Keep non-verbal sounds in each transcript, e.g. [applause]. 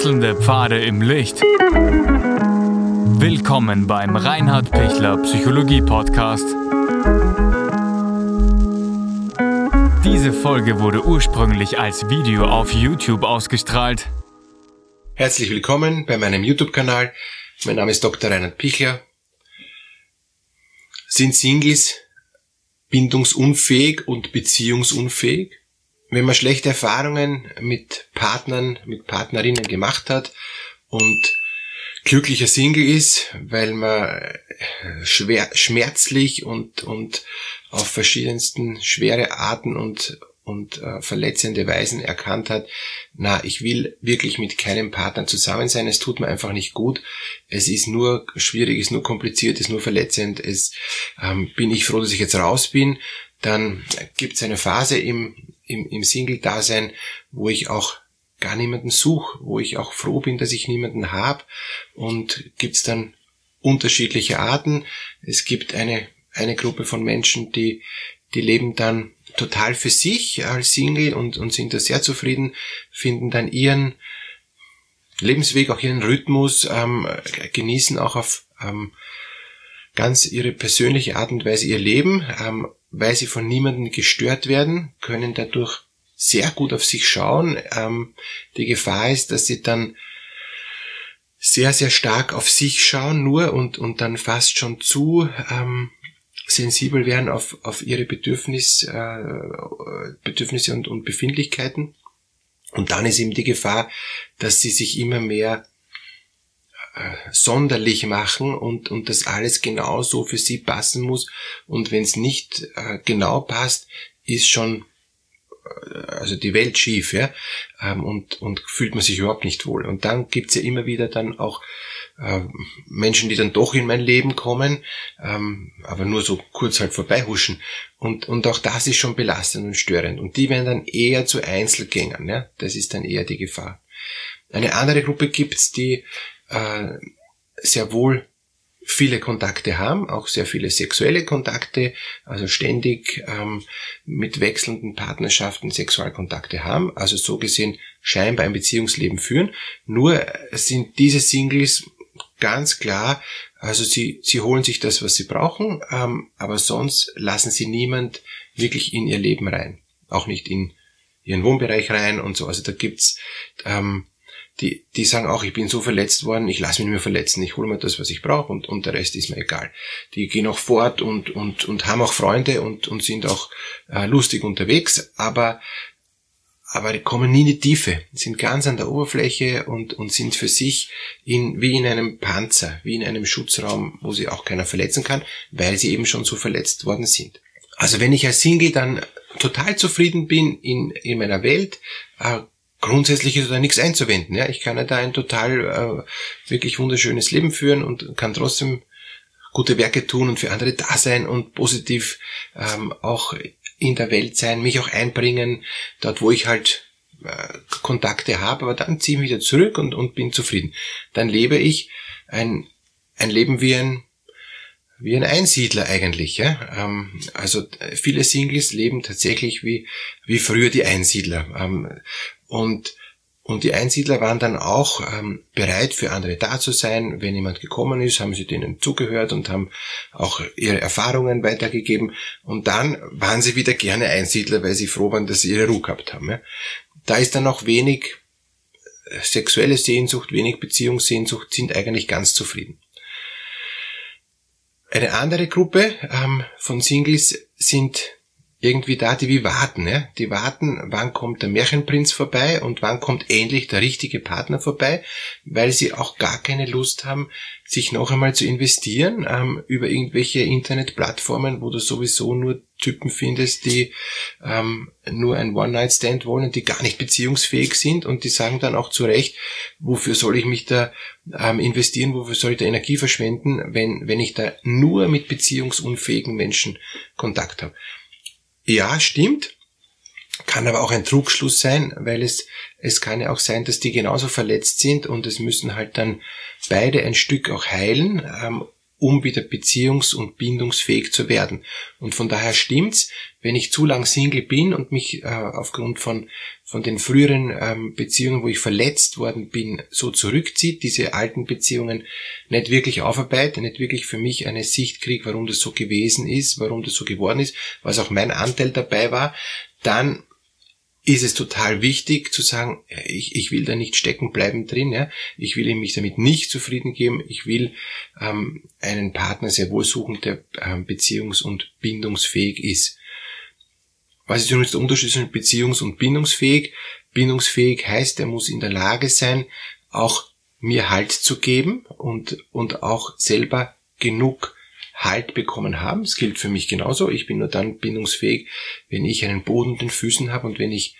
Wechselnde Pfade im Licht. Willkommen beim Reinhard Pichler Psychologie Podcast. Diese Folge wurde ursprünglich als Video auf YouTube ausgestrahlt. Herzlich willkommen bei meinem YouTube-Kanal. Mein Name ist Dr. Reinhard Pichler. Sind Singles bindungsunfähig und beziehungsunfähig? Wenn man schlechte Erfahrungen mit Partnern, mit Partnerinnen gemacht hat und glücklicher Single ist, weil man schwer, schmerzlich und, und auf verschiedensten schwere Arten und, und äh, verletzende Weisen erkannt hat, na, ich will wirklich mit keinem Partner zusammen sein, es tut mir einfach nicht gut, es ist nur schwierig, es ist nur kompliziert, es ist nur verletzend, es ähm, bin ich froh, dass ich jetzt raus bin, dann gibt es eine Phase im, im, im Single-Dasein, wo ich auch gar niemanden suche, wo ich auch froh bin, dass ich niemanden habe. Und gibt's dann unterschiedliche Arten. Es gibt eine, eine Gruppe von Menschen, die, die leben dann total für sich als Single und, und sind da sehr zufrieden, finden dann ihren Lebensweg, auch ihren Rhythmus, ähm, genießen auch auf ähm, ganz ihre persönliche Art und Weise ihr Leben, ähm, weil sie von niemandem gestört werden, können dadurch sehr gut auf sich schauen. Ähm, die Gefahr ist, dass sie dann sehr, sehr stark auf sich schauen nur und, und dann fast schon zu ähm, sensibel werden auf, auf ihre Bedürfnis, äh, Bedürfnisse und, und Befindlichkeiten. Und dann ist eben die Gefahr, dass sie sich immer mehr sonderlich machen und, und das alles genau so für sie passen muss. Und wenn es nicht äh, genau passt, ist schon äh, also die Welt schief, ja, ähm, und, und fühlt man sich überhaupt nicht wohl. Und dann gibt's ja immer wieder dann auch äh, Menschen, die dann doch in mein Leben kommen, ähm, aber nur so kurz halt vorbeihuschen. Und, und auch das ist schon belastend und störend. Und die werden dann eher zu Einzelgängern, ja, das ist dann eher die Gefahr. Eine andere Gruppe gibt's, die äh, sehr wohl viele Kontakte haben, auch sehr viele sexuelle Kontakte, also ständig ähm, mit wechselnden Partnerschaften Sexualkontakte haben, also so gesehen scheinbar ein Beziehungsleben führen. Nur sind diese Singles ganz klar, also sie, sie holen sich das, was sie brauchen, ähm, aber sonst lassen sie niemand wirklich in ihr Leben rein. Auch nicht in ihren Wohnbereich rein und so. Also da gibt's ähm, die, die sagen auch, ich bin so verletzt worden, ich lasse mich nicht mehr verletzen, ich hole mir das, was ich brauche und, und der Rest ist mir egal. Die gehen auch fort und, und, und haben auch Freunde und, und sind auch äh, lustig unterwegs, aber, aber die kommen nie in die Tiefe, sind ganz an der Oberfläche und, und sind für sich in, wie in einem Panzer, wie in einem Schutzraum, wo sie auch keiner verletzen kann, weil sie eben schon so verletzt worden sind. Also wenn ich als Single dann total zufrieden bin in, in meiner Welt, äh, grundsätzlich ist da nichts einzuwenden. Ja, ich kann ja da ein total äh, wirklich wunderschönes Leben führen und kann trotzdem gute Werke tun und für andere da sein und positiv ähm, auch in der Welt sein, mich auch einbringen, dort wo ich halt äh, Kontakte habe, aber dann ziehe ich wieder zurück und, und bin zufrieden. Dann lebe ich ein, ein Leben wie ein wie ein Einsiedler eigentlich. Ja? Ähm, also viele Singles leben tatsächlich wie, wie früher die Einsiedler. Ähm, und, und die Einsiedler waren dann auch ähm, bereit, für andere da zu sein. Wenn jemand gekommen ist, haben sie denen zugehört und haben auch ihre Erfahrungen weitergegeben. Und dann waren sie wieder gerne Einsiedler, weil sie froh waren, dass sie ihre Ruhe gehabt haben. Ja. Da ist dann auch wenig äh, sexuelle Sehnsucht, wenig Beziehungssehnsucht, sind eigentlich ganz zufrieden. Eine andere Gruppe ähm, von Singles sind irgendwie da, die wie warten, ja? Die warten, wann kommt der Märchenprinz vorbei und wann kommt endlich der richtige Partner vorbei, weil sie auch gar keine Lust haben, sich noch einmal zu investieren ähm, über irgendwelche Internetplattformen, wo du sowieso nur Typen findest, die ähm, nur ein One-Night-Stand wollen, die gar nicht beziehungsfähig sind und die sagen dann auch zu Recht, wofür soll ich mich da ähm, investieren, wofür soll ich da Energie verschwenden, wenn, wenn ich da nur mit beziehungsunfähigen Menschen Kontakt habe. Ja, stimmt. Kann aber auch ein Trugschluss sein, weil es, es kann ja auch sein, dass die genauso verletzt sind und es müssen halt dann beide ein Stück auch heilen, ähm, um wieder beziehungs- und bindungsfähig zu werden. Und von daher stimmt's, wenn ich zu lang Single bin und mich äh, aufgrund von, von den früheren ähm, Beziehungen, wo ich verletzt worden bin, so zurückzieht, diese alten Beziehungen nicht wirklich aufarbeite, nicht wirklich für mich eine Sicht kriege, warum das so gewesen ist, warum das so geworden ist, was auch mein Anteil dabei war, dann ist es total wichtig zu sagen, ich, ich will da nicht stecken bleiben drin, ja. ich will mich damit nicht zufrieden geben, ich will ähm, einen Partner sehr wohl suchen, der ähm, beziehungs- und bindungsfähig ist. Was ist übrigens der Unterschied zwischen beziehungs- und bindungsfähig? Bindungsfähig heißt, er muss in der Lage sein, auch mir Halt zu geben und, und auch selber genug Halt bekommen haben. Es gilt für mich genauso. Ich bin nur dann bindungsfähig, wenn ich einen Boden den Füßen habe und wenn ich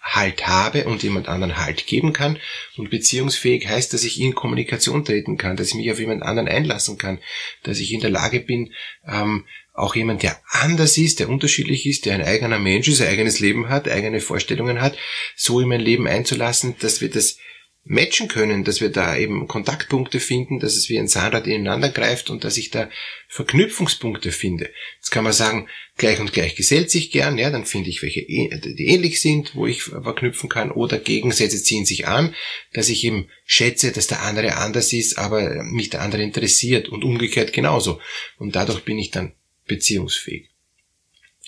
Halt habe und jemand anderen Halt geben kann. Und beziehungsfähig heißt, dass ich in Kommunikation treten kann, dass ich mich auf jemand anderen einlassen kann, dass ich in der Lage bin, ähm, auch jemand, der anders ist, der unterschiedlich ist, der ein eigener Mensch ist, ein eigenes Leben hat, eigene Vorstellungen hat, so in mein Leben einzulassen, dass wir das matchen können, dass wir da eben Kontaktpunkte finden, dass es wie ein Zahnrad ineinander greift und dass ich da Verknüpfungspunkte finde. Jetzt kann man sagen, gleich und gleich gesellt sich gern, ja, dann finde ich welche, die ähnlich sind, wo ich verknüpfen kann, oder Gegensätze ziehen sich an, dass ich eben schätze, dass der andere anders ist, aber mich der andere interessiert und umgekehrt genauso. Und dadurch bin ich dann beziehungsfähig.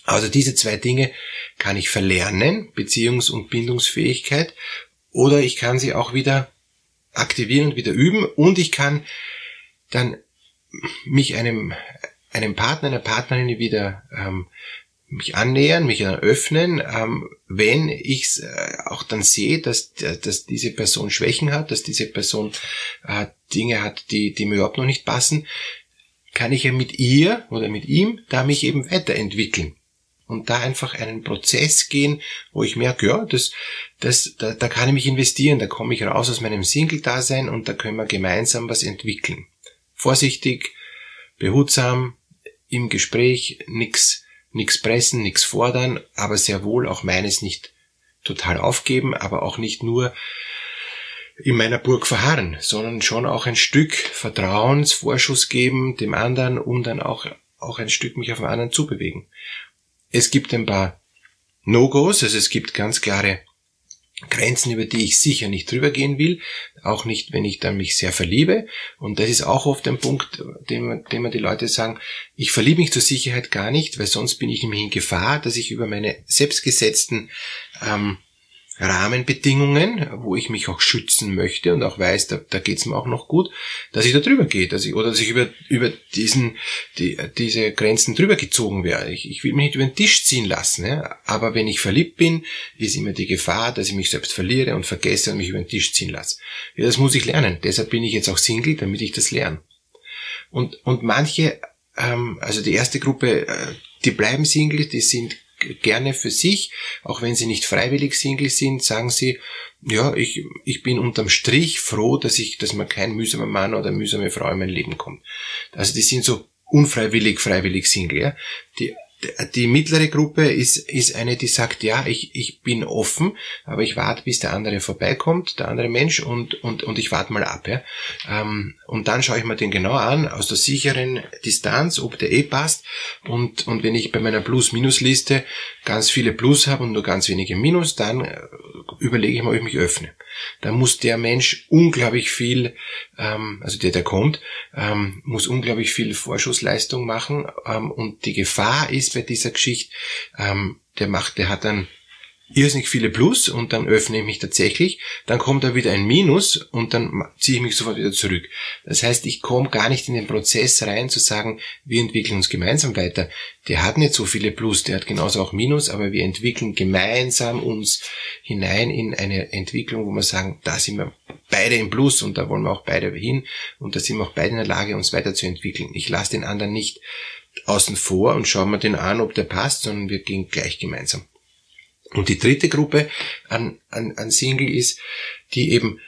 Also diese zwei Dinge kann ich verlernen, Beziehungs- und Bindungsfähigkeit, oder ich kann sie auch wieder aktivieren und wieder üben. Und ich kann dann mich einem, einem Partner, einer Partnerin wieder ähm, mich annähern, mich dann öffnen, ähm, wenn ich äh, auch dann sehe, dass, dass diese Person Schwächen hat, dass diese Person äh, Dinge hat, die, die mir überhaupt noch nicht passen, kann ich ja mit ihr oder mit ihm da mich eben weiterentwickeln und da einfach einen Prozess gehen, wo ich merke, ja, das, das, da, da kann ich mich investieren, da komme ich raus aus meinem Single-Dasein und da können wir gemeinsam was entwickeln. Vorsichtig, behutsam, im Gespräch, nix, nix pressen, nix fordern, aber sehr wohl auch meines nicht total aufgeben, aber auch nicht nur in meiner Burg verharren, sondern schon auch ein Stück Vertrauensvorschuss geben dem anderen und dann auch, auch ein Stück mich auf den anderen zubewegen. Es gibt ein paar No-Gos, also es gibt ganz klare Grenzen, über die ich sicher nicht drüber gehen will, auch nicht, wenn ich dann mich sehr verliebe. Und das ist auch oft ein Punkt, den, den man die Leute sagen, ich verliebe mich zur Sicherheit gar nicht, weil sonst bin ich nämlich in Gefahr, dass ich über meine selbstgesetzten ähm, Rahmenbedingungen, wo ich mich auch schützen möchte und auch weiß, da, da geht's mir auch noch gut, dass ich da drüber gehe, dass ich, oder dass ich über, über diesen, die, diese Grenzen drüber gezogen werde. Ich, ich will mich nicht über den Tisch ziehen lassen, ja? aber wenn ich verliebt bin, ist immer die Gefahr, dass ich mich selbst verliere und vergesse und mich über den Tisch ziehen lasse. Ja, das muss ich lernen. Deshalb bin ich jetzt auch Single, damit ich das lerne. Und, und manche, ähm, also die erste Gruppe, äh, die bleiben Single, die sind gerne für sich, auch wenn sie nicht freiwillig Single sind, sagen sie, ja, ich, ich bin unterm Strich froh, dass ich, dass man kein mühsamer Mann oder mühsame Frau in mein Leben kommt. Also die sind so unfreiwillig, freiwillig Single, ja. Die die mittlere Gruppe ist, ist eine, die sagt, ja, ich, ich bin offen, aber ich warte, bis der andere vorbeikommt, der andere Mensch, und, und, und ich warte mal ab. Ja. Ähm, und dann schaue ich mir den genau an, aus der sicheren Distanz, ob der eh passt. Und, und wenn ich bei meiner Plus-Minus-Liste ganz viele Plus habe und nur ganz wenige Minus, dann äh, überlege ich mal, ob ich mich öffne. Da muss der Mensch unglaublich viel, ähm, also der, der kommt, ähm, muss unglaublich viel Vorschussleistung machen. Ähm, und die Gefahr ist, bei dieser Geschichte, ähm, der macht, der hat dann irrsinnig viele Plus und dann öffne ich mich tatsächlich, dann kommt da wieder ein Minus und dann ziehe ich mich sofort wieder zurück. Das heißt, ich komme gar nicht in den Prozess rein zu sagen, wir entwickeln uns gemeinsam weiter. Der hat nicht so viele Plus, der hat genauso auch Minus, aber wir entwickeln gemeinsam uns hinein in eine Entwicklung, wo wir sagen, da sind wir beide im Plus und da wollen wir auch beide hin und da sind wir auch beide in der Lage, uns weiterzuentwickeln. Ich lasse den anderen nicht außen vor und schauen wir den an, ob der passt, sondern wir gehen gleich gemeinsam. Und die dritte Gruppe an, an, an Single ist, die eben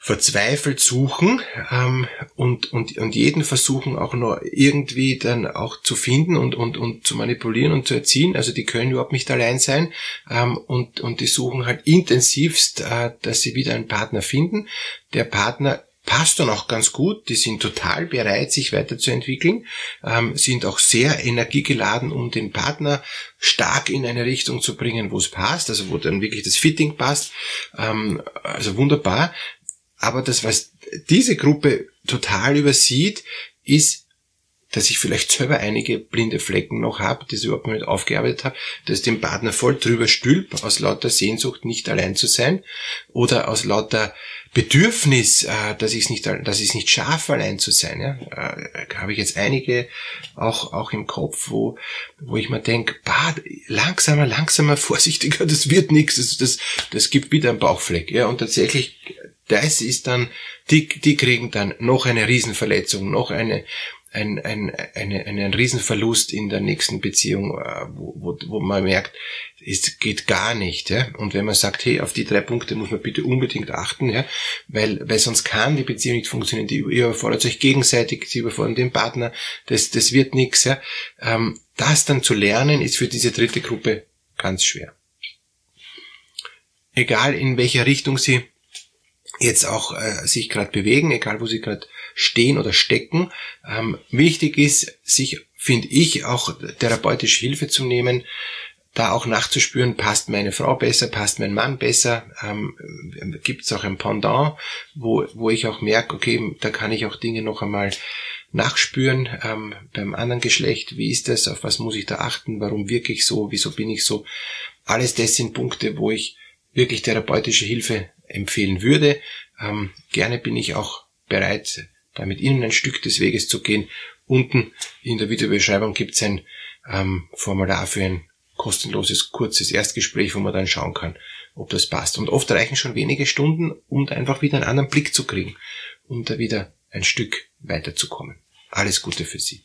verzweifelt suchen ähm, und, und, und jeden versuchen auch noch irgendwie dann auch zu finden und, und, und zu manipulieren und zu erziehen. Also die können überhaupt nicht allein sein ähm, und, und die suchen halt intensivst, äh, dass sie wieder einen Partner finden. Der Partner passt dann auch ganz gut. Die sind total bereit, sich weiterzuentwickeln, ähm, sind auch sehr energiegeladen, um den Partner stark in eine Richtung zu bringen, wo es passt, also wo dann wirklich das Fitting passt. Ähm, also wunderbar. Aber das, was diese Gruppe total übersieht, ist, dass ich vielleicht selber einige blinde Flecken noch habe, die ich überhaupt nicht aufgearbeitet habe, dass ich den Partner voll drüber stülp, aus lauter Sehnsucht nicht allein zu sein oder aus lauter Bedürfnis, äh, dass ich es nicht, dass ich nicht schaffe, allein zu sein. Ja? Äh, habe ich jetzt einige auch auch im Kopf, wo wo ich mir denke, langsamer, langsamer, [laughs] vorsichtiger, das wird nichts, das, das das gibt wieder einen Bauchfleck. Ja und tatsächlich, das ist dann, die die kriegen dann noch eine Riesenverletzung, noch eine ein, ein, eine, einen Riesenverlust in der nächsten Beziehung, äh, wo, wo, wo man merkt, es geht gar nicht. Ja? Und wenn man sagt, hey, auf die drei Punkte muss man bitte unbedingt achten, ja? weil, weil sonst kann die Beziehung nicht funktionieren. Die überfordert euch gegenseitig, sie überfordern den Partner, das, das wird nichts. Ja? Ähm, das dann zu lernen, ist für diese dritte Gruppe ganz schwer. Egal in welcher Richtung sie jetzt auch äh, sich gerade bewegen, egal wo sie gerade stehen oder stecken. Ähm, wichtig ist, sich, finde ich, auch therapeutische Hilfe zu nehmen, da auch nachzuspüren, passt meine Frau besser, passt mein Mann besser, ähm, gibt es auch ein Pendant, wo, wo ich auch merke, okay, da kann ich auch Dinge noch einmal nachspüren ähm, beim anderen Geschlecht, wie ist das, auf was muss ich da achten, warum wirke ich so, wieso bin ich so. Alles das sind Punkte, wo ich wirklich therapeutische Hilfe empfehlen würde. Ähm, gerne bin ich auch bereit, da mit Ihnen ein Stück des Weges zu gehen. Unten in der Videobeschreibung gibt es ein ähm, Formular für ein kostenloses, kurzes Erstgespräch, wo man dann schauen kann, ob das passt. Und oft reichen schon wenige Stunden, um einfach wieder einen anderen Blick zu kriegen, um da wieder ein Stück weiterzukommen. Alles Gute für Sie.